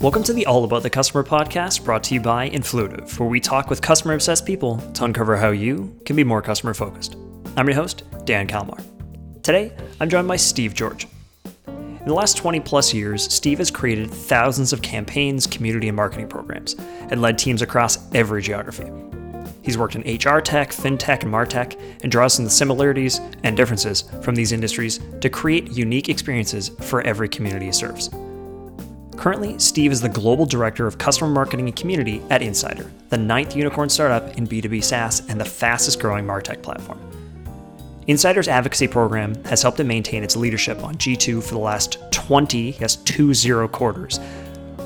Welcome to the All About the Customer podcast brought to you by Influitive, where we talk with customer obsessed people to uncover how you can be more customer focused. I'm your host, Dan Kalmar. Today, I'm joined by Steve George. In the last 20 plus years, Steve has created thousands of campaigns, community, and marketing programs, and led teams across every geography. He's worked in HR tech, fintech, and martech, and draws on the similarities and differences from these industries to create unique experiences for every community he serves. Currently, Steve is the Global Director of Customer Marketing and Community at Insider, the ninth unicorn startup in B2B SaaS and the fastest growing MarTech platform. Insider's advocacy program has helped it maintain its leadership on G2 for the last 20, yes, 20 quarters,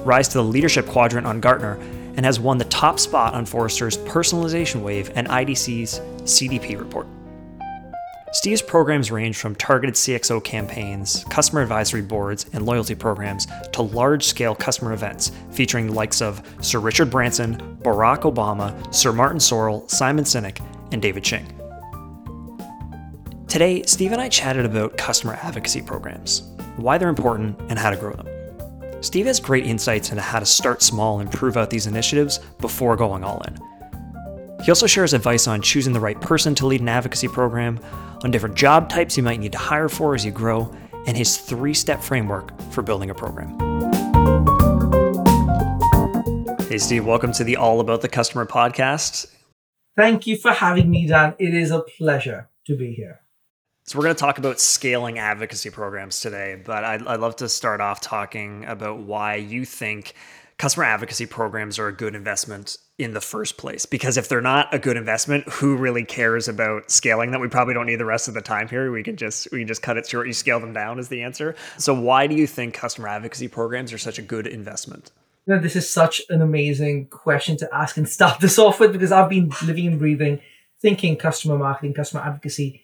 rise to the leadership quadrant on Gartner, and has won the top spot on Forrester's Personalization Wave and IDC's CDP report. Steve's programs range from targeted CXO campaigns, customer advisory boards, and loyalty programs to large scale customer events featuring the likes of Sir Richard Branson, Barack Obama, Sir Martin Sorrell, Simon Sinek, and David Ching. Today, Steve and I chatted about customer advocacy programs, why they're important, and how to grow them. Steve has great insights into how to start small and prove out these initiatives before going all in. He also shares advice on choosing the right person to lead an advocacy program, on different job types you might need to hire for as you grow, and his three step framework for building a program. Hey, Steve, welcome to the All About the Customer podcast. Thank you for having me, Dan. It is a pleasure to be here. So, we're going to talk about scaling advocacy programs today, but I'd, I'd love to start off talking about why you think customer advocacy programs are a good investment in the first place. Because if they're not a good investment who really cares about scaling them we probably don't need the rest of the time here. We can just we can just cut it short. You scale them down is the answer. So why do you think customer advocacy programs are such a good investment? You know, this is such an amazing question to ask and start this off with because i've been living and breathing thinking customer marketing customer advocacy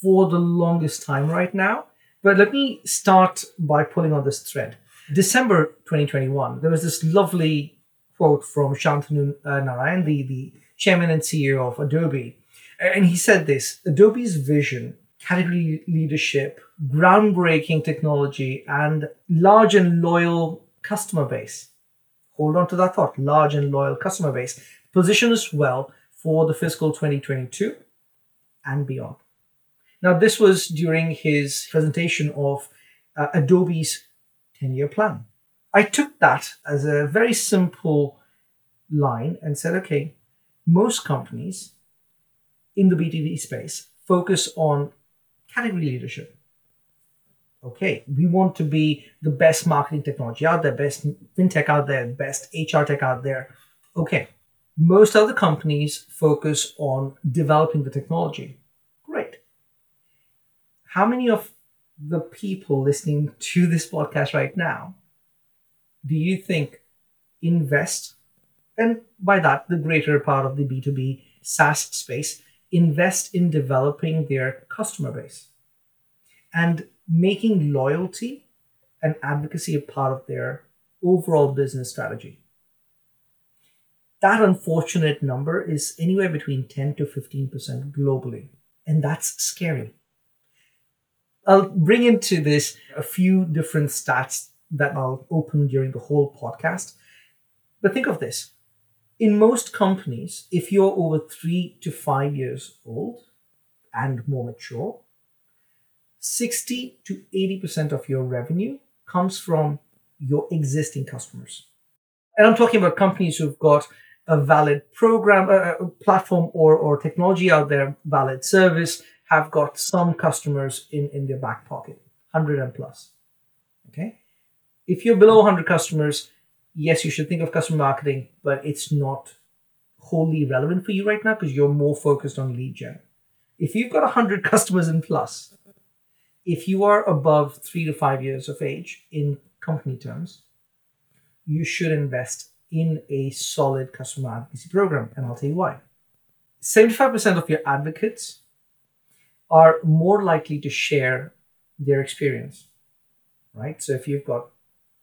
for the longest time right now. But let me start by pulling on this thread december 2021 there was this lovely quote from Shantanu uh, Narayen, the, the chairman and CEO of Adobe. And he said this Adobe's vision, category leadership, groundbreaking technology, and large and loyal customer base. Hold on to that thought large and loyal customer base position us well for the fiscal 2022 and beyond. Now, this was during his presentation of uh, Adobe's 10 year plan. I took that as a very simple line and said, okay, most companies in the B2B space focus on category leadership. Okay, we want to be the best marketing technology out there, best fintech out there, best HR tech out there. Okay, most other companies focus on developing the technology. Great. How many of the people listening to this podcast right now do you think invest, and by that, the greater part of the B2B SaaS space, invest in developing their customer base and making loyalty and advocacy a part of their overall business strategy? That unfortunate number is anywhere between 10 to 15% globally, and that's scary. I'll bring into this a few different stats that I'll open during the whole podcast. But think of this in most companies, if you're over three to five years old and more mature, 60 to 80% of your revenue comes from your existing customers. And I'm talking about companies who've got a valid program, a platform or, or technology out there, valid service, have got some customers in, in their back pocket, 100 and plus. Okay if you're below 100 customers, yes, you should think of customer marketing, but it's not wholly relevant for you right now because you're more focused on lead gen. If you've got 100 customers in plus, if you are above three to five years of age in company terms, you should invest in a solid customer advocacy program. And I'll tell you why. 75% of your advocates are more likely to share their experience, right? So if you've got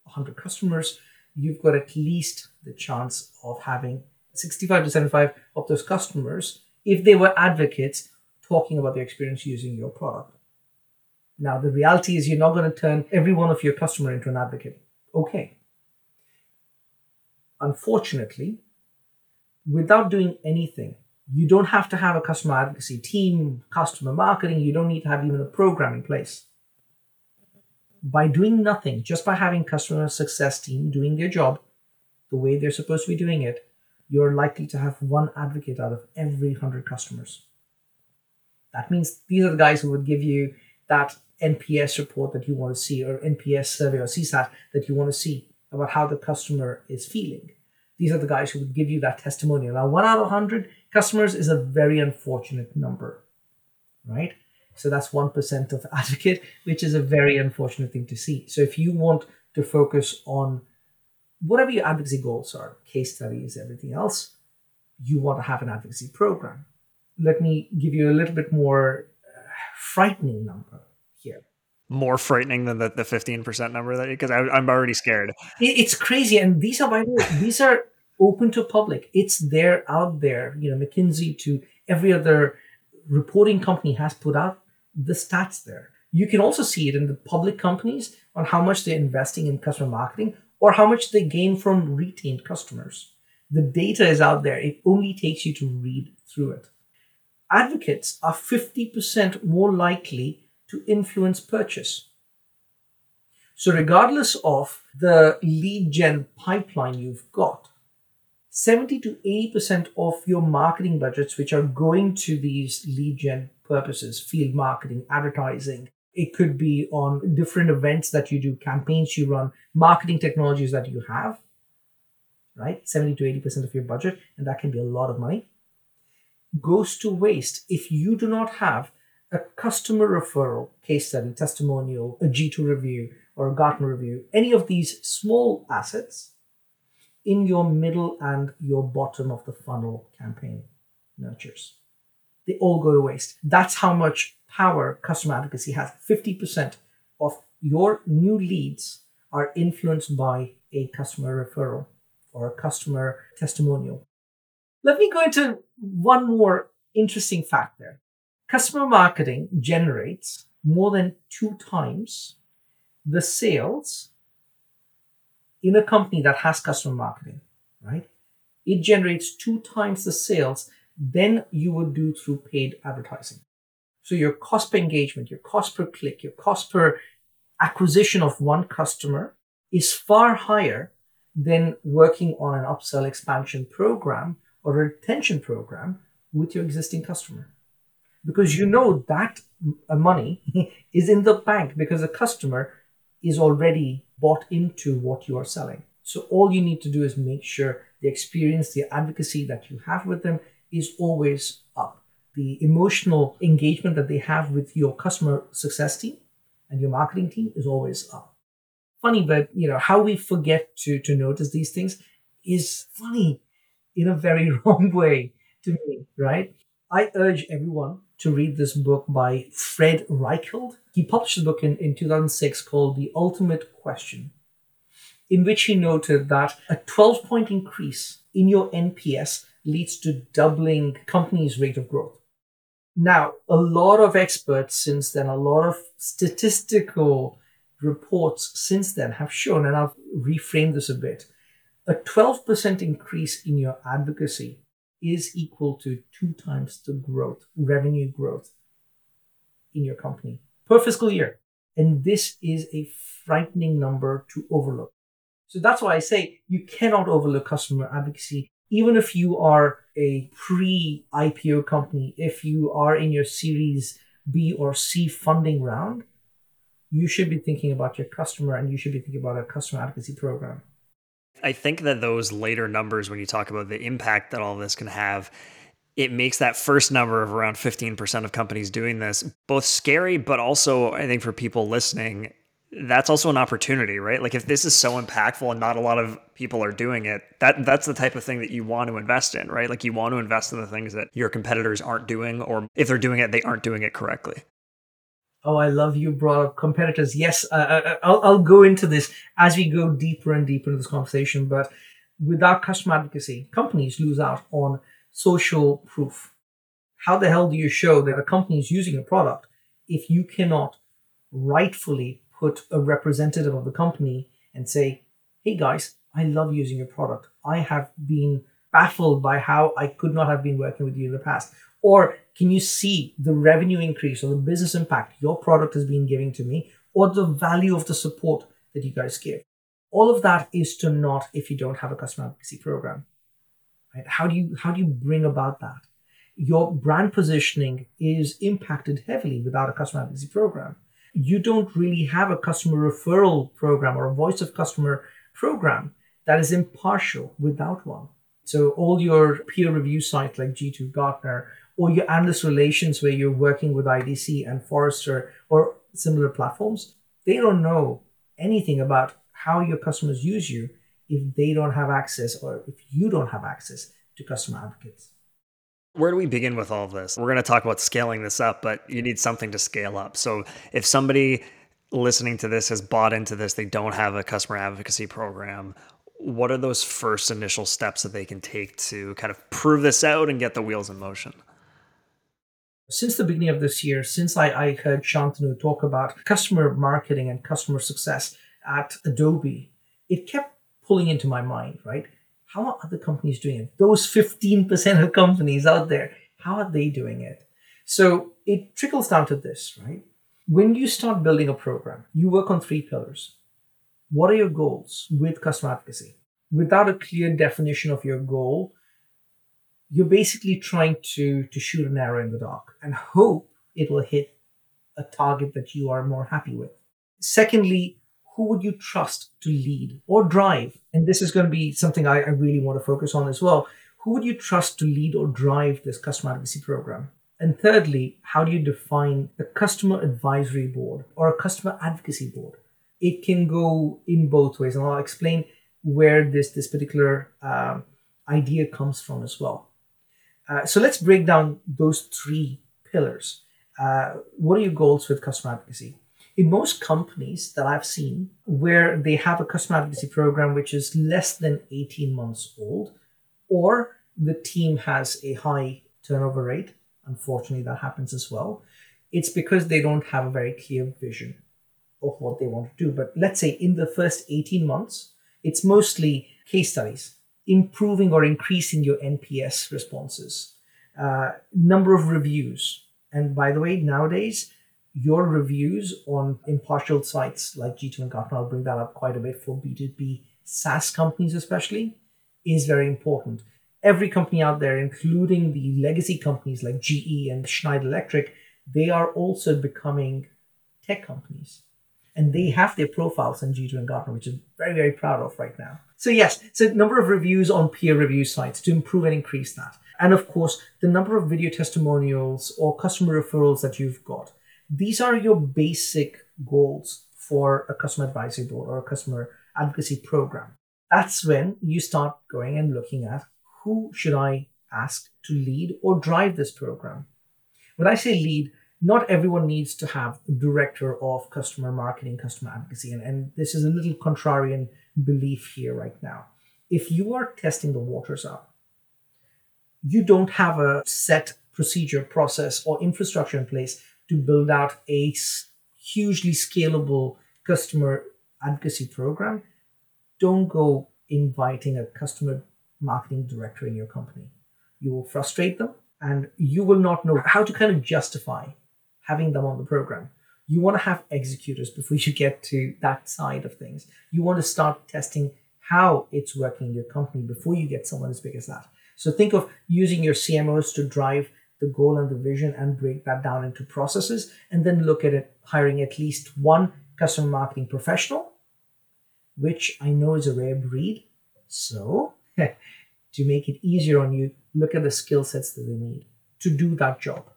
100 customers, you've got at least the chance of having 65 to 75 of those customers, if they were advocates, talking about their experience using your product. Now, the reality is you're not going to turn every one of your customer into an advocate. Okay. unfortunately, without doing anything, you don't have to have a customer advocacy team, customer marketing, you don't need to have even a program in place. By doing nothing, just by having customer success team doing their job the way they're supposed to be doing it, you're likely to have one advocate out of every 100 customers. That means these are the guys who would give you that NPS report that you want to see, or NPS survey or CSAT that you want to see about how the customer is feeling. These are the guys who would give you that testimonial. Now, one out of 100 customers is a very unfortunate number, right? So that's 1% of advocate, which is a very unfortunate thing to see. So if you want to focus on whatever your advocacy goals are, case studies, everything else, you want to have an advocacy program. Let me give you a little bit more uh, frightening number here. More frightening than the, the 15% number that because I'm already scared. It's crazy. And these are, by the way, these are open to public. It's there out there. You know, McKinsey to every other reporting company has put out the stats there. You can also see it in the public companies on how much they're investing in customer marketing or how much they gain from retained customers. The data is out there. It only takes you to read through it. Advocates are 50% more likely to influence purchase. So, regardless of the lead gen pipeline you've got, 70 to 80% of your marketing budgets, which are going to these lead gen purposes, field marketing, advertising, it could be on different events that you do, campaigns you run, marketing technologies that you have, right? 70 to 80% of your budget, and that can be a lot of money, goes to waste if you do not have a customer referral, case study, testimonial, a G2 review, or a Gartner review, any of these small assets in your middle and your bottom of the funnel campaign nurtures. They all go to waste. That's how much power customer advocacy has. 50% of your new leads are influenced by a customer referral or a customer testimonial. Let me go into one more interesting fact there. Customer marketing generates more than two times the sales in a company that has customer marketing, right? It generates two times the sales than you would do through paid advertising. So your cost per engagement, your cost per click, your cost per acquisition of one customer is far higher than working on an upsell expansion program or a retention program with your existing customer. Because you know that uh, money is in the bank because the customer is already bought into what you are selling. So all you need to do is make sure the experience, the advocacy that you have with them is always up. The emotional engagement that they have with your customer success team and your marketing team is always up. Funny, but you know, how we forget to, to notice these things is funny in a very wrong way to me, right? I urge everyone to read this book by Fred Reichheld. He published a book in, in 2006 called The Ultimate Question, in which he noted that a 12 point increase in your NPS leads to doubling companies' rate of growth. Now, a lot of experts since then, a lot of statistical reports since then have shown, and I've reframed this a bit, a 12% increase in your advocacy is equal to two times the growth, revenue growth in your company per fiscal year. And this is a frightening number to overlook. So that's why I say you cannot overlook customer advocacy even if you are a pre IPO company, if you are in your series B or C funding round, you should be thinking about your customer and you should be thinking about a customer advocacy program. I think that those later numbers, when you talk about the impact that all this can have, it makes that first number of around 15% of companies doing this both scary, but also, I think, for people listening, that's also an opportunity, right? Like if this is so impactful and not a lot of people are doing it, that that's the type of thing that you want to invest in, right? Like you want to invest in the things that your competitors aren't doing, or if they're doing it, they aren't doing it correctly. Oh, I love you brought up competitors. Yes, uh, uh, uh, I'll, I'll go into this as we go deeper and deeper into this conversation. But without customer advocacy, companies lose out on social proof. How the hell do you show that a company is using a product if you cannot rightfully put a representative of the company and say, hey guys, I love using your product. I have been baffled by how I could not have been working with you in the past. Or can you see the revenue increase or the business impact your product has been giving to me or the value of the support that you guys give? All of that is to not if you don't have a customer advocacy program. Right? How do you how do you bring about that? Your brand positioning is impacted heavily without a customer advocacy program. You don't really have a customer referral program or a voice of customer program that is impartial without one. So all your peer review sites like G2 Gartner or your analyst relations where you're working with IDC and Forrester or similar platforms, they don't know anything about how your customers use you if they don't have access or if you don't have access to customer advocates. Where do we begin with all of this? We're going to talk about scaling this up, but you need something to scale up. So if somebody listening to this has bought into this, they don't have a customer advocacy program, what are those first initial steps that they can take to kind of prove this out and get the wheels in motion? Since the beginning of this year, since I, I heard Shantanu talk about customer marketing and customer success at Adobe, it kept pulling into my mind, right? How are other companies doing it? Those 15% of companies out there, how are they doing it? So it trickles down to this, right? When you start building a program, you work on three pillars. What are your goals with customer advocacy? Without a clear definition of your goal, you're basically trying to, to shoot an arrow in the dark and hope it will hit a target that you are more happy with. Secondly, who would you trust to lead or drive? And this is going to be something I, I really want to focus on as well. Who would you trust to lead or drive this customer advocacy program? And thirdly, how do you define a customer advisory board or a customer advocacy board? it can go in both ways, and I'll explain where this this particular um, idea comes from as well. Uh, so let's break down those three pillars. Uh, what are your goals with customer advocacy? In most companies that I've seen, where they have a customer advocacy program which is less than 18 months old, or the team has a high turnover rate, unfortunately, that happens as well, it's because they don't have a very clear vision of what they want to do. But let's say in the first 18 months, it's mostly case studies, improving or increasing your NPS responses, uh, number of reviews. And by the way, nowadays, your reviews on impartial sites like G2 and Gartner, I'll bring that up quite a bit for B2B SaaS companies, especially, is very important. Every company out there, including the legacy companies like GE and Schneider Electric, they are also becoming tech companies and they have their profiles on G2 and Gartner, which I'm very, very proud of right now. So yes, so number of reviews on peer review sites to improve and increase that. And of course, the number of video testimonials or customer referrals that you've got. These are your basic goals for a customer advisory board or a customer advocacy program. That's when you start going and looking at who should I ask to lead or drive this program. When I say lead, not everyone needs to have a director of customer marketing, customer advocacy. And, and this is a little contrarian belief here right now. If you are testing the waters out, you don't have a set procedure, process, or infrastructure in place to build out a hugely scalable customer advocacy program, don't go inviting a customer marketing director in your company. You will frustrate them and you will not know how to kind of justify having them on the program. You want to have executors before you get to that side of things. You want to start testing how it's working in your company before you get someone as big as that. So think of using your CMOs to drive the goal and the vision and break that down into processes and then look at it hiring at least one customer marketing professional, which I know is a rare breed. So to make it easier on you, look at the skill sets that they need to do that job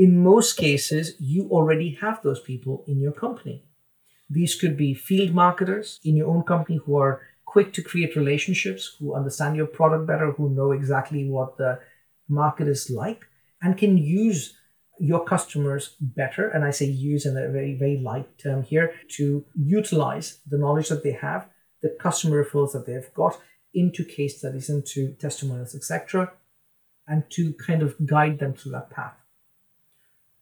in most cases, you already have those people in your company. These could be field marketers in your own company who are quick to create relationships, who understand your product better, who know exactly what the market is like, and can use your customers better. And I say use in a very, very light term here to utilize the knowledge that they have, the customer referrals that they've got into case studies, into testimonials, etc., and to kind of guide them through that path.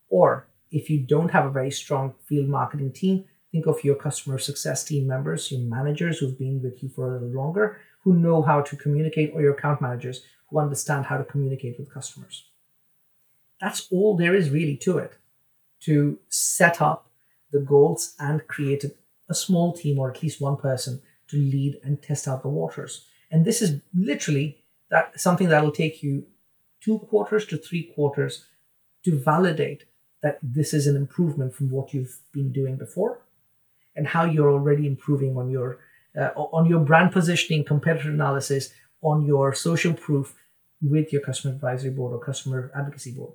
Or if you don't have a very strong field marketing team, Think of your customer success team members, your managers who've been with you for a little longer, who know how to communicate, or your account managers who understand how to communicate with customers. That's all there is really to it to set up the goals and create a, small team or at least one person to lead and test out the waters. And this is literally that something that'll take you two quarters to three quarters to validate that this is an improvement from what you've been doing before and how you're already improving on your uh, on your brand positioning competitor analysis on your social proof with your customer advisory board or customer advocacy board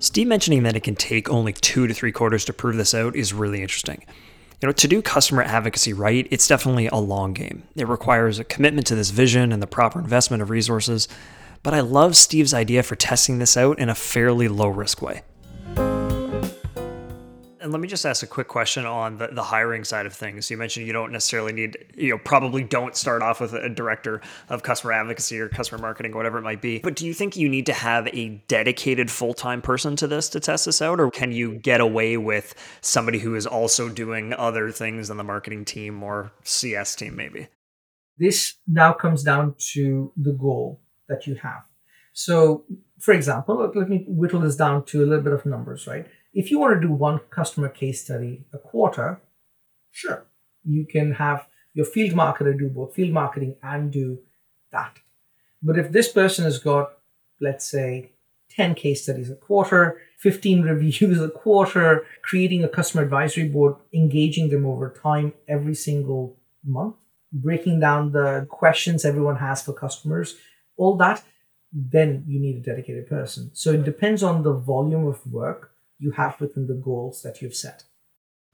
Steve mentioning that it can take only two to three quarters to prove this out is really interesting. You know, to do customer advocacy right, it's definitely a long game. It requires a commitment to this vision and the proper investment of resources. But I love Steve's idea for testing this out in a fairly low risk way. And let me just ask a quick question on the, the hiring side of things. You mentioned you don't necessarily need, you know, probably don't start off with a director of customer advocacy or customer marketing, or whatever it might be. But do you think you need to have a dedicated full time person to this to test this out? Or can you get away with somebody who is also doing other things on the marketing team or CS team, maybe? This now comes down to the goal that you have. So, for example, let me whittle this down to a little bit of numbers, right? If you want to do one customer case study a quarter, sure, you can have your field marketer do both field marketing and do that. But if this person has got, let's say, 10 case studies a quarter, 15 reviews a quarter, creating a customer advisory board, engaging them over time every single month, breaking down the questions everyone has for customers, all that, then you need a dedicated person. So it depends on the volume of work you have within the goals that you've set.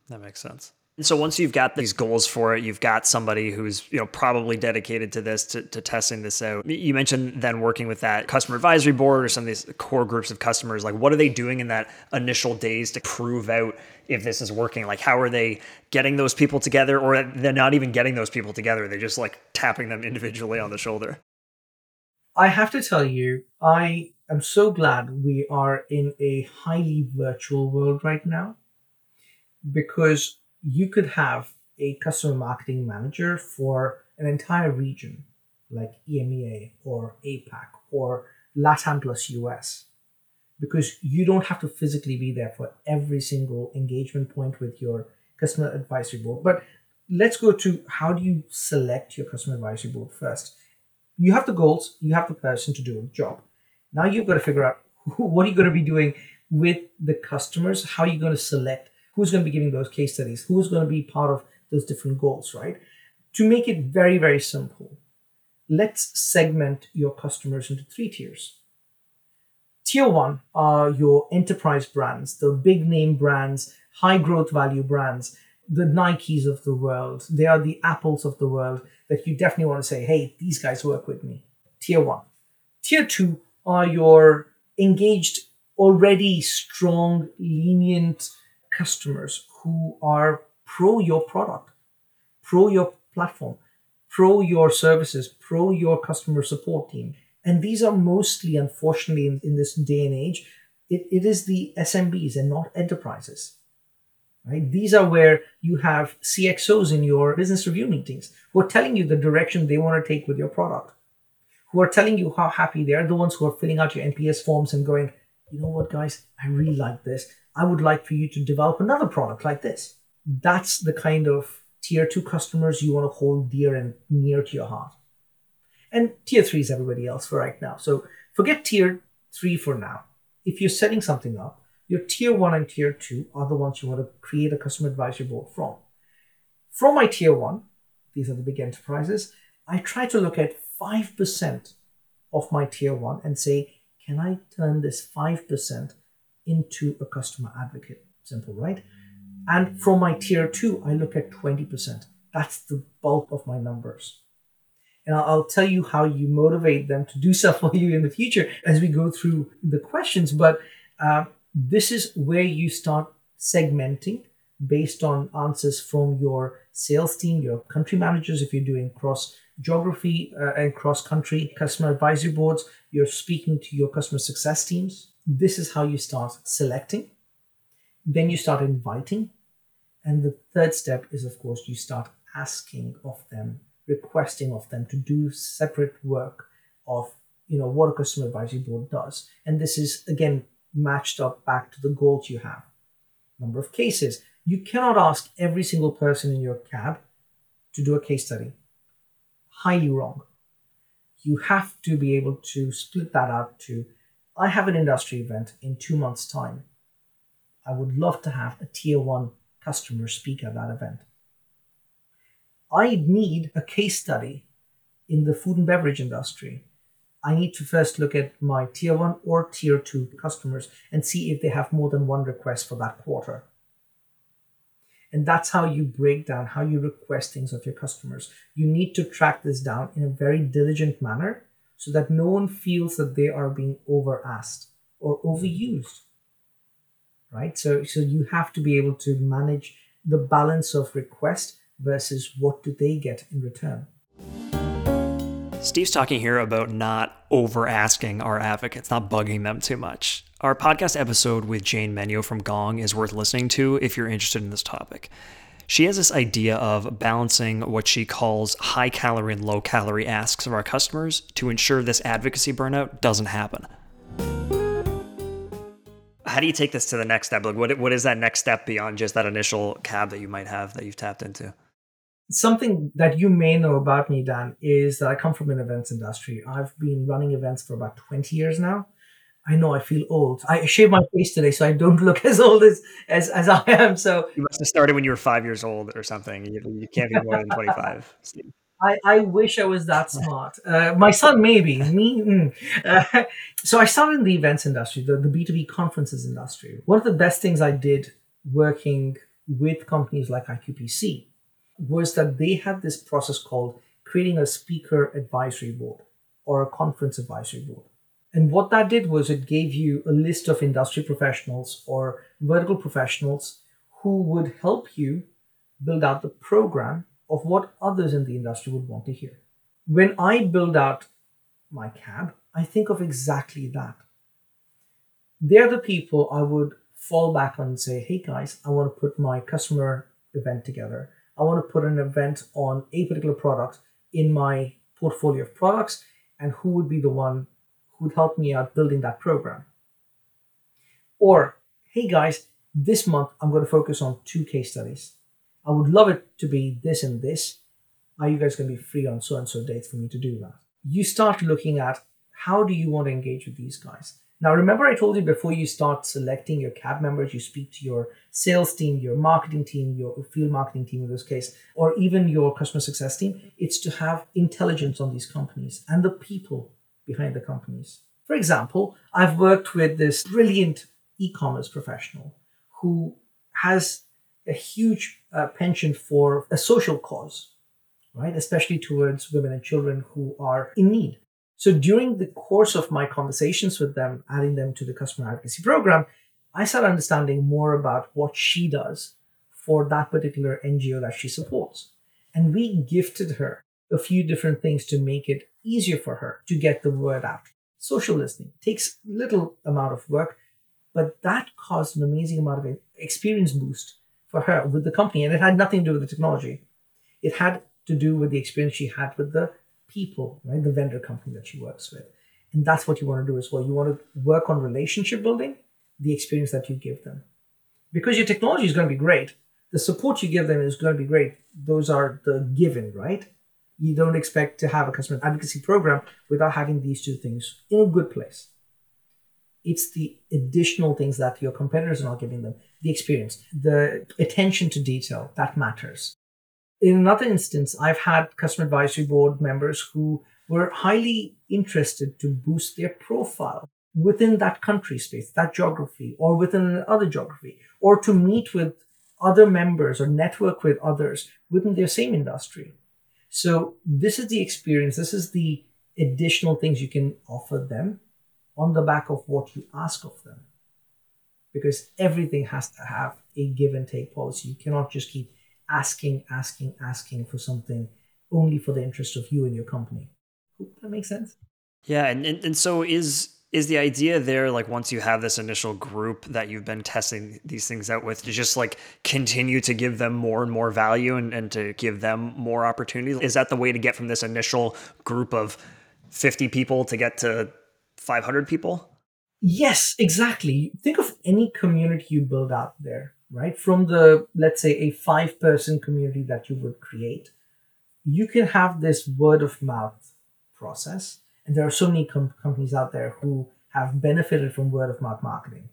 That makes sense. And So once you've got these goals for it, you've got somebody who's you know probably dedicated to this to, to testing this out. You mentioned then working with that customer advisory board or some of these core groups of customers. Like, what are they doing in that initial days to prove out if this is working? Like, how are they getting those people together, or they're not even getting those people together? They're just like tapping them individually on the shoulder. I have to tell you, I am so glad we are in a highly virtual world right now because you could have a customer marketing manager for an entire region like EMEA or APAC or LATAM plus US because you don't have to physically be there for every single engagement point with your customer advisory board. But let's go to how do you select your customer advisory board first? You have the goals, you have the person to do a job. Now you've got to figure out what are you going to be doing with the customers? How are you going to select who's going to be giving those case studies? Who's going to be part of those different goals, right? To make it very, very simple, let's segment your customers into three tiers. Tier one are your enterprise brands, the big name brands, high growth value brands, the Nikes of the world. They are the apples of the world that you definitely want to say, hey, these guys work with me. Tier one. Tier two are your engaged, already strong, lenient customers who are pro your product, pro your platform, pro your services, pro your customer support team. And these are mostly, unfortunately, in, in this day and age, it, it is the SMBs and not enterprises. Right? These are where you have CXOs in your business review meetings who are telling you the direction they want to take with your product, who are telling you how happy they are, the ones who are filling out your NPS forms and going, you know what, guys, I really like this. I would like for you to develop another product like this. That's the kind of tier two customers you want to hold dear and near to your heart. And tier three is everybody else for right now. So forget tier three for now. If you're setting something up, your tier one and tier two are the ones you want to create a customer advisory board from. From my tier one, these are the big enterprises, I try to look at 5% of my tier one and say, can I turn this 5% into a customer advocate? Simple, right? And from my tier two, I look at 20%. That's the bulk of my numbers. And I'll tell you how you motivate them to do stuff for you in the future as we go through the questions. But uh, this is where you start segmenting based on answers from your sales team, your country managers, if you're doing cross geography uh, and cross country customer advisory boards, you're speaking to your customer success teams. This is how you start selecting. Then you start inviting. And the third step is, of course, you start asking of them, requesting of them to do separate work of, you know, what a customer advisory board does. And this is, again, matched up back to the goals you have. Number of cases. You cannot ask every single person in your cab to do a case study. Highly wrong. You have to be able to split that out to I have an industry event in two months' time. I would love to have a tier one customer speak at that event. I need a case study in the food and beverage industry. I need to first look at my tier one or tier two customers and see if they have more than one request for that quarter. And that's how you break down, how you request things of your customers. You need to track this down in a very diligent manner so that no one feels that they are being over asked or overused. Right? So, so you have to be able to manage the balance of request versus what do they get in return. Steve's talking here about not over asking our advocates, not bugging them too much. Our podcast episode with Jane Menyo from Gong is worth listening to if you're interested in this topic. She has this idea of balancing what she calls high calorie and low calorie asks of our customers to ensure this advocacy burnout doesn't happen. How do you take this to the next step? Like, what, what is that next step beyond just that initial cab that you might have that you've tapped into? Something that you may know about me, Dan, is that I come from an events industry. I've been running events for about 20 years now. I know I feel old. I shave my face today, so I don't look as old as as, as I am. So you must have started when you were five years old or something. You, you can't be more than twenty five. I, I wish I was that smart. Uh, my son, maybe me. Mm. Uh, so I started in the events industry, the, the B2B conferences industry. One of the best things I did working with companies like IQPC was that they had this process called creating a speaker advisory board or a conference advisory board. And what that did was it gave you a list of industry professionals or vertical professionals who would help you build out the program of what others in the industry would want to hear. When I build out my cab, I think of exactly that. They're the people I would fall back on and say, hey guys, I want to put my customer event together. I want to put an event on a particular product in my portfolio of products, and who would be the one who'd help me out building that program. Or, hey guys, this month I'm going to focus on two case studies. I would love it to be this and this. Are you guys going to be free on so and so dates for me to do that? You start looking at how do you want to engage with these guys? Now, remember, I told you before you start selecting your cab members, you speak to your sales team, your marketing team, your field marketing team in this case, or even your customer success team. It's to have intelligence on these companies and the people behind the companies. For example, I've worked with this brilliant e commerce professional who has a huge uh, penchant for a social cause, right? Especially towards women and children who are in need. So during the course of my conversations with them, adding them to the customer advocacy program, I started understanding more about what she does for that particular NGO that she supports. And we gifted her a few different things to make it easier for her to get the word out. Social listening takes little amount of work, but that caused an amazing amount of experience boost for her with the company. And it had nothing to do with the technology. It had to do with the experience she had with the people, right? The vendor company that she works with. And that's what you want to do as well. You want to work on relationship building, the experience that you give them. Because your technology is going to be great, the support you give them is going to be great. Those are the given, right? you don't expect to have a customer advocacy program without having these two things in a good place. It's the additional things that your competitors are not giving them the experience, the attention to detail that matters. In another instance, I've had customer advisory board members who were highly interested to boost their profile within that country space, that geography, or within another geography, or to meet with other members or network with others within their same industry so this is the experience. This is the additional things you can offer them on the back of what you ask of them. Because everything has to have a give and take policy. You cannot just keep asking, asking, asking for something only for the interest of you and your company. Hope that makes sense. Yeah, and, and, and so is is the idea there like once you have this initial group that you've been testing these things out with to just like continue to give them more and more value and, and to give them more opportunities is that the way to get from this initial group of 50 people to get to 500 people yes exactly think of any community you build out there right from the let's say a five person community that you would create you can have this word of mouth process and there are so many com- companies out there who have benefited from word of mouth marketing,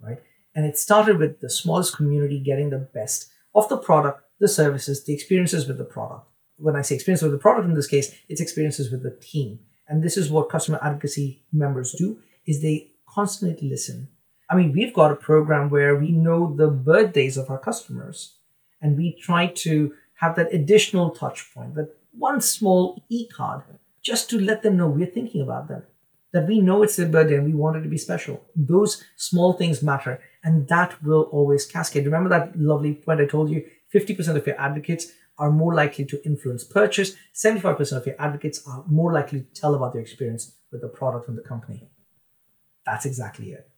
right? And it started with the smallest community getting the best of the product, the services, the experiences with the product. When I say experience with the product in this case, it's experiences with the team. And this is what customer advocacy members do is they constantly listen. I mean, we've got a program where we know the birthdays of our customers and we try to have that additional touch point, that one small e-card just to let them know we're thinking about them, that we know it's their birthday and we want it to be special. Those small things matter, and that will always cascade. Remember that lovely point I told you 50% of your advocates are more likely to influence purchase, 75% of your advocates are more likely to tell about their experience with the product and the company. That's exactly it.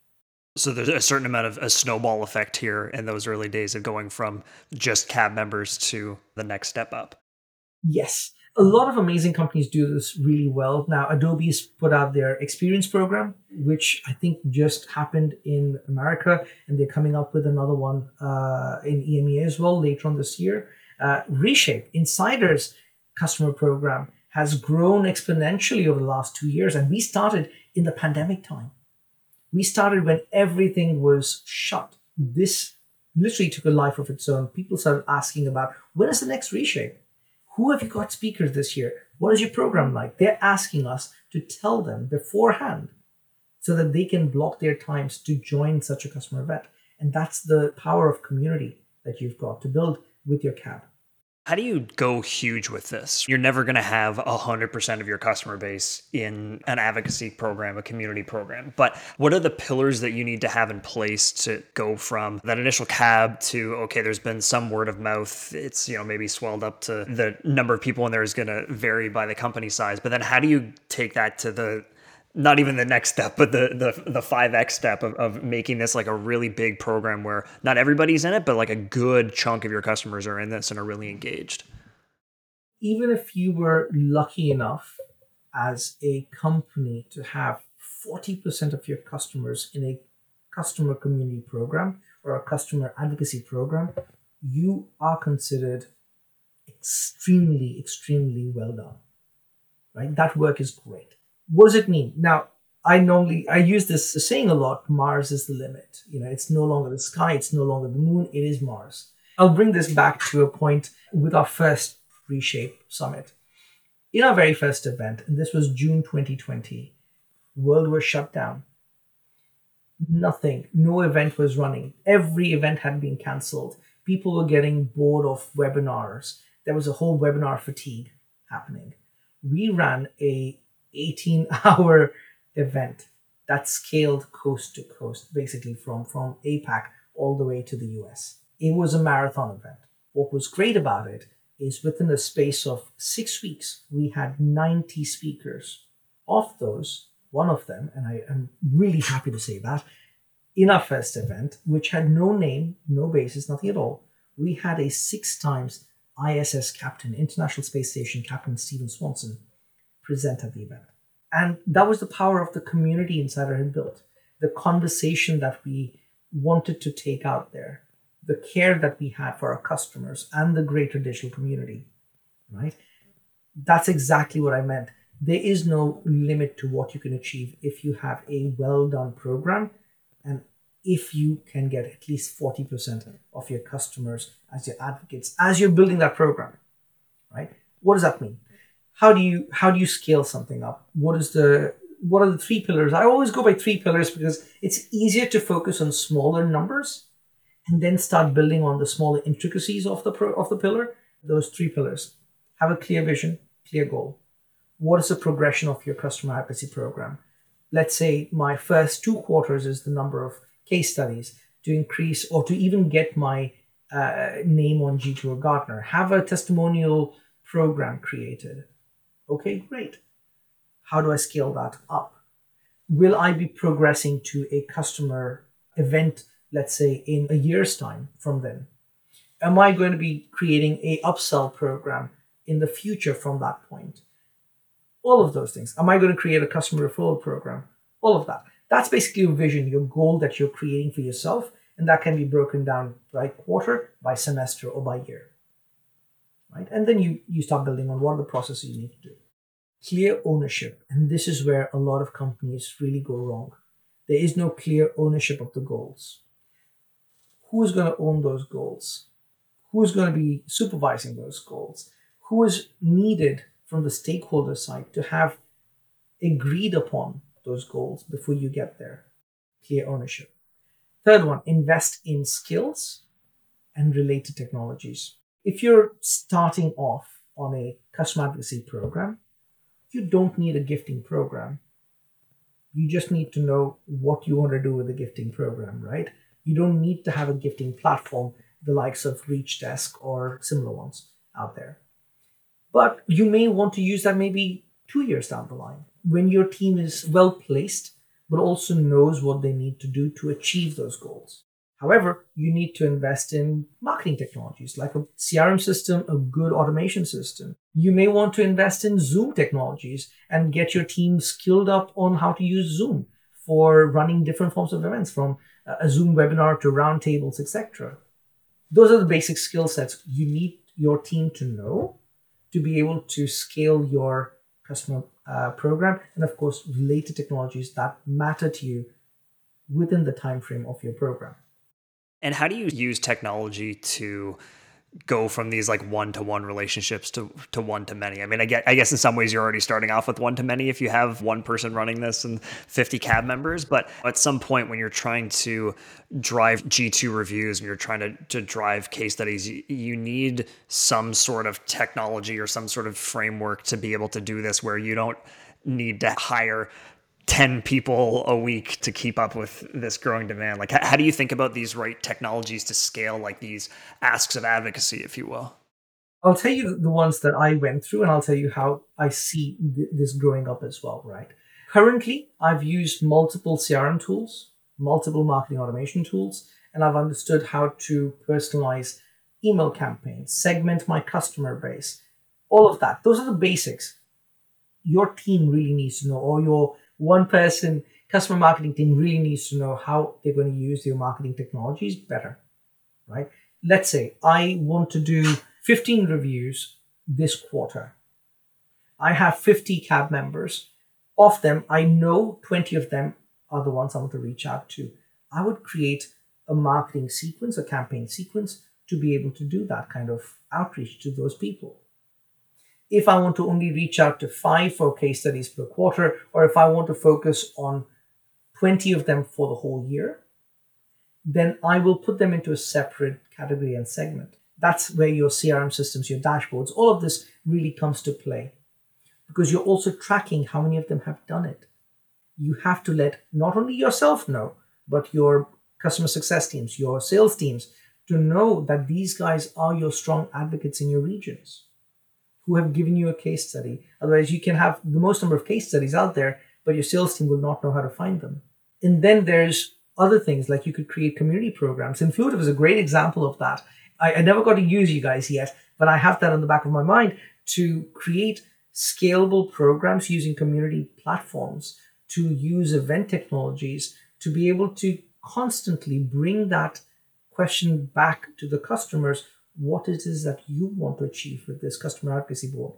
So there's a certain amount of a snowball effect here in those early days of going from just cab members to the next step up. Yes a lot of amazing companies do this really well. Now, Adobe's put out their experience program, which I think just happened in America, and they're coming up with another one uh, in EMEA as well later on this year. Uh, Reshape, Insider's customer program, has grown exponentially over the last two years, and we started in the pandemic time. We started when everything was shut. This literally took a life of its own. People started asking about when is the next Reshape? Who have you got speakers this year? What is your program like? They're asking us to tell them beforehand so that they can block their times to join such a customer event. And that's the power of community that you've got to build with your cab. How do you go huge with this? You're never going to have 100% of your customer base in an advocacy program, a community program. But what are the pillars that you need to have in place to go from that initial cab to, okay, there's been some word of mouth. It's, you know, maybe swelled up to the number of people in there is going to vary by the company size. But then how do you take that to the not even the next step, but the the the five X step of, of making this like a really big program where not everybody's in it, but like a good chunk of your customers are in this and are really engaged. Even if you were lucky enough as a company to have 40% of your customers in a customer community program or a customer advocacy program, you are considered extremely, extremely well done. Right? That work is great what does it mean? Now, I normally I use this saying a lot. Mars is the limit. You know, it's no longer the sky. It's no longer the moon. It is Mars. I'll bring this back to a point with our first Reshape Summit. In our very first event, and this was June 2020, world was shut down. Nothing, no event was running. Every event had been cancelled. People were getting bored of webinars. There was a whole webinar fatigue happening. We ran a 18 hour event that scaled coast to coast, basically from, from APAC all the way to the US. It was a marathon event. What was great about it is within a space of six weeks, we had 90 speakers. Of those, one of them, and I am really happy to say that, in our first event, which had no name, no basis, nothing at all, we had a six times ISS captain, International Space Station Captain Steven Swanson, present at the event. And that was the power of the community Insider had built, the conversation that we wanted to take out there, the care that we had for our customers and the greater digital community, right? That's exactly what I meant. There is no limit to what you can achieve if you have a well done program and if you can get at least 40% of your customers as your advocates as you're building that program, right? What does that mean? How do you how do you scale something up? What is the what are the three pillars? I always go by three pillars because it's easier to focus on smaller numbers and then start building on the smaller intricacies of the pro, of the pillar. Those three pillars: have a clear vision, clear goal. What is the progression of your customer advocacy program? Let's say my first two quarters is the number of case studies to increase or to even get my uh, name on G2 or Gartner. Have a testimonial program created Okay, great. How do I scale that up? will I be progressing to a customer event, let's say in a year's time from then? Am I going to be creating a upsell program in the future from that point? All of those things. Am I going to create a customer referral program? All of that. That's basically your vision, your goal that you're creating for yourself. And that can be broken down by quarter, by semester, or by year. Right? And then you, you start building on what are the processes you need to do. Clear ownership. And this is where a lot of companies really go wrong. There is no clear ownership of the goals. Who is going to own those goals? Who is going to be supervising those goals? Who is needed from the stakeholder side to have agreed upon those goals before you get there? Clear ownership. Third one, invest in skills and related technologies. If you're starting off on a customer advocacy program, you don't need a gifting program. You just need to know what you want to do with the gifting program, right? You don't need to have a gifting platform, the likes of Reach ReachDesk or similar ones out there. But you may want to use that maybe two years down the line when your team is well placed but also knows what they need to do to achieve those goals. However, you need to invest in marketing technologies like a CRM system, a good automation system. You may want to invest in Zoom technologies and get your team skilled up on how to use Zoom for running different forms of events from a Zoom webinar to roundtables, etc. Those are the basic skill sets you need your team to know to be able to scale your customer uh, program, and of course, related technologies that matter to you within the time frame of your program. And how do you use technology to go from these like one to one relationships to to one to many. I mean, I get I guess in some ways you're already starting off with one to many if you have one person running this and 50 cab members, but at some point when you're trying to drive G2 reviews and you're trying to to drive case studies, you, you need some sort of technology or some sort of framework to be able to do this where you don't need to hire 10 people a week to keep up with this growing demand? Like how do you think about these right technologies to scale like these asks of advocacy if you will? I'll tell you the ones that i went through and i'll tell you how i see this growing up as well right? Currently i've used multiple crm tools multiple marketing automation tools and i've understood how to personalize email campaigns segment my customer base all of that. Those are the basics. Your team really needs to know or your one person customer marketing team really needs to know how they're going to use their marketing technologies better, right? Let's say I want to do 15 reviews this quarter. I have 50 cab members. Of them, I know 20 of them are the ones I want to reach out to. I would create a marketing sequence, a campaign sequence to be able to do that kind of outreach to those people if I want to only reach out to five for case studies per quarter, or if I want to focus on 20 of them for the whole year, then I will put them into a separate category and segment. That's where your CRM systems, your dashboards, all of this really comes to play because you're also tracking how many of them have done it. You have to let not only yourself know, but your customer success teams, your sales teams, to know that these guys are your strong advocates in your regions who have given you a case study. Otherwise, you can have the most number of case studies out there, but your sales team will not know how to find them. And then there's other things like you could create community programs. Influitive is a great example of that. I, I never got to use you guys yet, but I have that on the back of my mind to create scalable programs using community platforms to use event technologies to be able to constantly bring that question back to the customers what it is that you want to achieve with this customer advocacy board.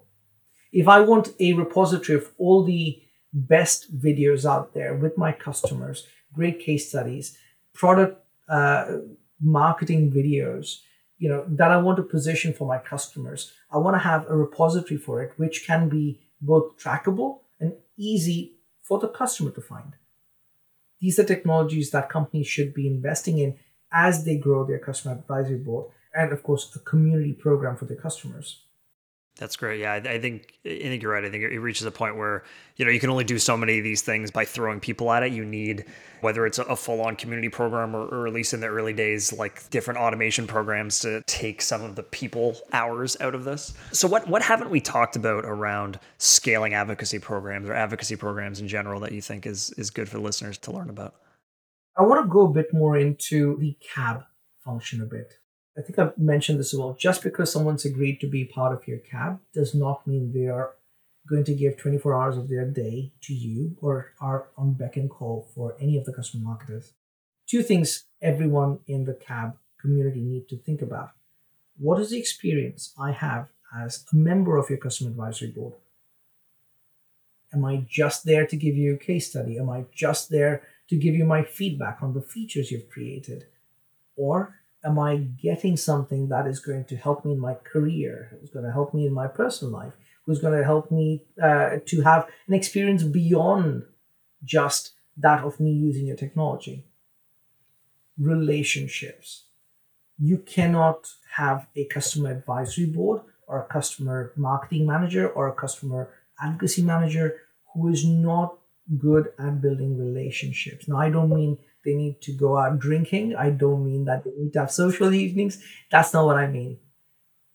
If I want a repository of all the best videos out there with my customers, great case studies, product uh, marketing videos, you know, that I want to position for my customers, I want to have a repository for it, which can be both trackable and easy for the customer to find. These are technologies that companies should be investing in as they grow their customer advisory board and of course a community program for their customers That's great. Yeah, I, I, think I think you're right. I think it reaches a point where you know you can only do so many of these things by throwing people at it. You need whether it's a full-on community program or, or at least in the early days, like different automation programs to take some of the people hours out of this. So what what haven't we talked about around scaling advocacy programs or advocacy programs in general that you think is is good for listeners to learn about? I want to go a bit more into the CAB function a bit. I think I've mentioned this as well. Just because someone's agreed to be part of your cab does not mean they are going to give 24 hours of their day to you or are on beck and call for any of the customer marketers. Two things everyone in the cab community need to think about. What is the experience I have as a member of your customer advisory board? Am I just there to give you a case study? Am I just there to give you my feedback on the features you've created? Or am I getting something that is going to help me in my career, who's going to help me in my personal life, who's going to help me uh, to have an experience beyond just that of me using your technology? Relationships. You cannot have a customer advisory board or a customer marketing manager or a customer advocacy manager who is not good at building relationships. Now, I don't mean they need to go out drinking. I don't mean that they need to have social evenings. That's not what I mean.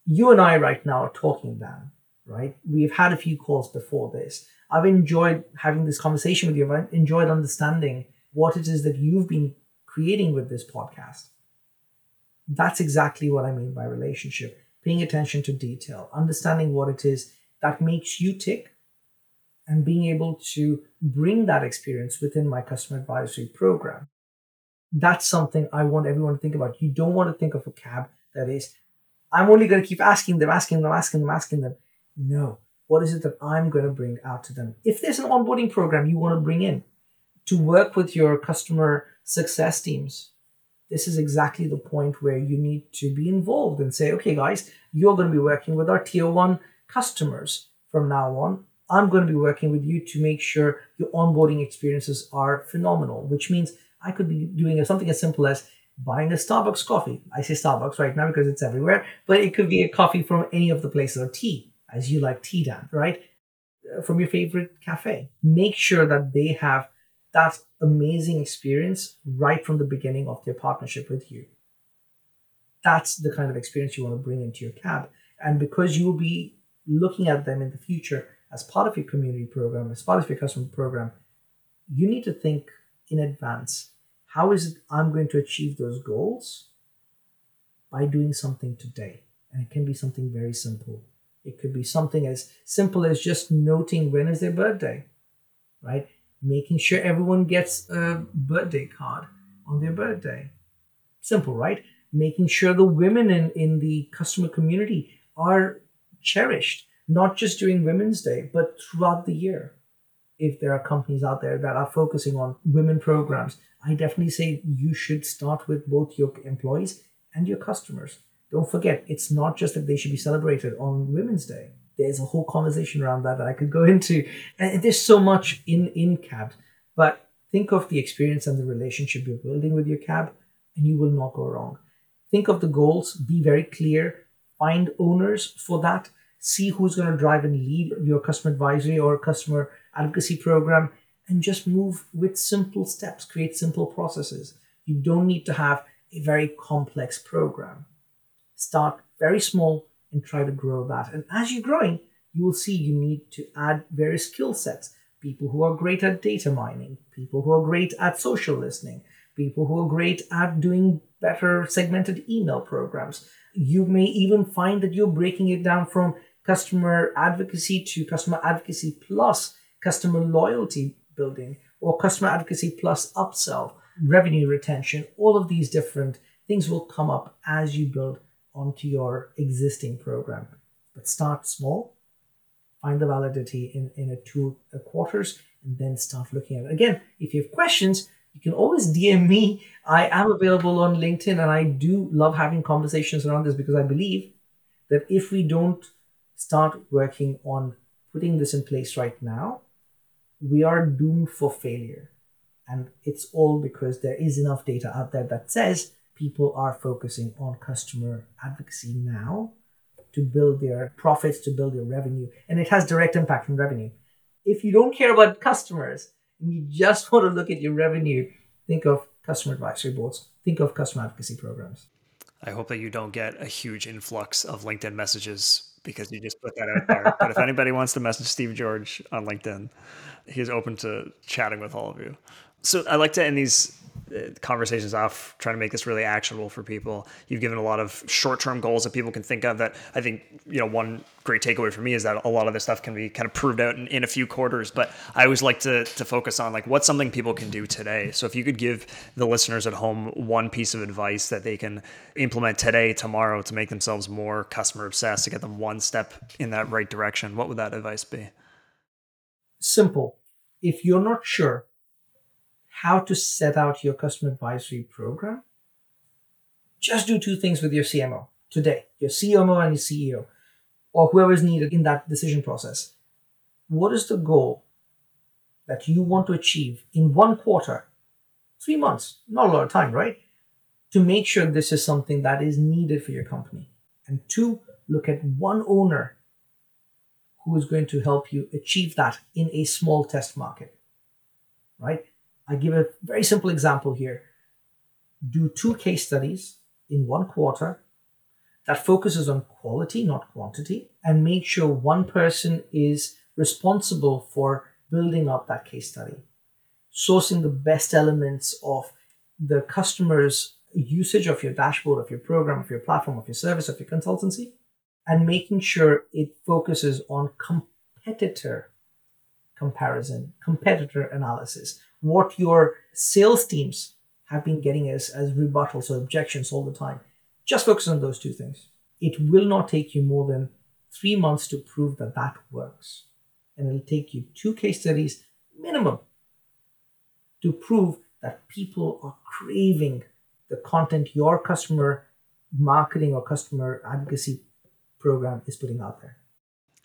You and I right now are talking, Dan, right? We've had a few calls before this. I've enjoyed having this conversation with you. I've enjoyed understanding what it is that you've been creating with this podcast. That's exactly what I mean by relationship. Paying attention to detail, understanding what it is that makes you tick, and being able to bring that experience within my customer advisory program that's something I want everyone to think about. You don't want to think of a cab that is, I'm only going to keep asking them, asking them, asking them, asking them. No. What is it that I'm going to bring out to them? If there's an onboarding program you want to bring in to work with your customer success teams, this is exactly the point where you need to be involved and say, okay, guys, you're going to be working with our tier one customers from now on. I'm going to be working with you to make sure your onboarding experiences are phenomenal, which means I could be doing something as simple as buying a Starbucks coffee. I say Starbucks right now because it's everywhere, but it could be a coffee from any of the places or tea, as you like tea, Dan, right? Uh, from your favorite cafe. Make sure that they have that amazing experience right from the beginning of their partnership with you. That's the kind of experience you want to bring into your cab. And because you will be looking at them in the future as part of your community program, as part of your customer program, you need to think in advance. How is it I'm going to achieve those goals? By doing something today. And it can be something very simple. It could be something as simple as just noting when is their birthday, right? Making sure everyone gets a birthday card on their birthday. Simple, right? Making sure the women in, in the customer community are cherished, not just during Women's Day, but throughout the year if there are companies out there that are focusing on women programs, I definitely say you should start with both your employees and your customers. Don't forget, it's not just that they should be celebrated on Women's Day. There's a whole conversation around that that I could go into. And there's so much in, in cabs. But think of the experience and the relationship you're building with your cab, and you will not go wrong. Think of the goals, be very clear, find owners for that, see who's going to drive and lead your customer advisory or customer advocacy program and just move with simple steps, create simple processes. You don't need to have a very complex program. Start very small and try to grow that. And as you're growing, you will see you need to add various skill sets. People who are great at data mining, people who are great at social listening, people who are great at doing better segmented email programs. You may even find that you're breaking it down from customer advocacy to customer advocacy plus customer loyalty building or customer advocacy plus upsell, revenue retention, all of these different things will come up as you build onto your existing program. But start small, find the validity in, in a two quarters, and then start looking at it. Again, if you have questions, you can always DM me. I am available on LinkedIn and I do love having conversations around this because I believe that if we don't start working on putting this in place right now, we are doomed for failure. And it's all because there is enough data out there that says people are focusing on customer advocacy now to build their profits, to build their revenue, and it has direct impact on revenue. If you don't care about customers and you just want to look at your revenue, think of customer advisory boards, think of customer advocacy programs. I hope that you don't get a huge influx of LinkedIn messages because you just put that out there. but if anybody wants to message Steve George on LinkedIn, he's open to chatting with all of you. So I like to end these conversations off trying to make this really actionable for people. You've given a lot of short-term goals that people can think of that I think, you know, one great takeaway for me is that a lot of this stuff can be kind of proved out in, in a few quarters, but I always like to, to focus on like what's something people can do today. So if you could give the listeners at home one piece of advice that they can implement today, tomorrow to make themselves more customer obsessed, to get them one step in that right direction, what would that advice be? Simple. If you're not sure how to set out your customer advisory program, just do two things with your CMO today, your CMO and your CEO, or whoever is needed in that decision process. What is the goal that you want to achieve in one quarter, three months, not a lot of time, right? To make sure this is something that is needed for your company. And two, look at one owner who is going to help you achieve that in a small test market, right? I give a very simple example here. Do two case studies in one quarter that focuses on quality, not quantity, and make sure one person is responsible for building up that case study, sourcing the best elements of the customer's usage of your dashboard, of your program, of your platform, of your service, of your consultancy, and making sure it focuses on competitor comparison, competitor analysis, what your sales teams have been getting as, as rebuttals or objections all the time. Just focus on those two things. It will not take you more than three months to prove that that works. And it'll take you two case studies minimum to prove that people are craving the content your customer marketing or customer advocacy program is putting out there.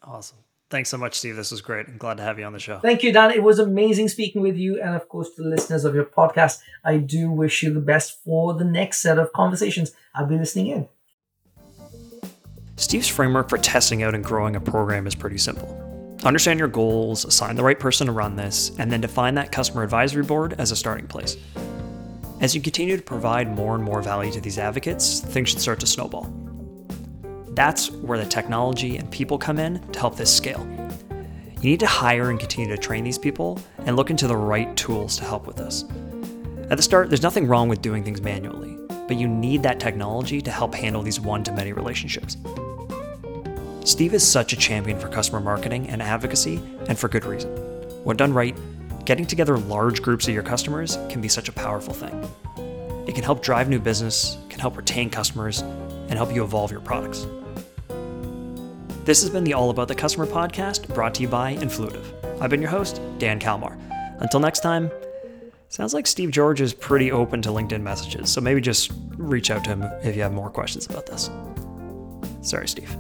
Awesome. Thanks so much, Steve. This was great. I'm glad to have you on the show. Thank you, Dan. It was amazing speaking with you. And of course, to the listeners of your podcast, I do wish you the best for the next set of conversations. I'll be listening in. Steve's framework for testing out and growing a program is pretty simple. Understand your goals, assign the right person to run this, and then define that customer advisory board as a starting place. As you continue to provide more and more value to these advocates, things should start to snowball. That's where the technology and people come in to help this scale. You need to hire and continue to train these people and look into the right tools to help with this. At the start, there's nothing wrong with doing things manually, but you need that technology to help handle these one to many relationships. Steve is such a champion for customer marketing and advocacy, and for good reason. When done right, getting together large groups of your customers can be such a powerful thing. It can help drive new business, can help retain customers, and help you evolve your products. This has been the All About the Customer podcast brought to you by Influitive. I've been your host, Dan Kalmar. Until next time, sounds like Steve George is pretty open to LinkedIn messages, so maybe just reach out to him if you have more questions about this. Sorry, Steve.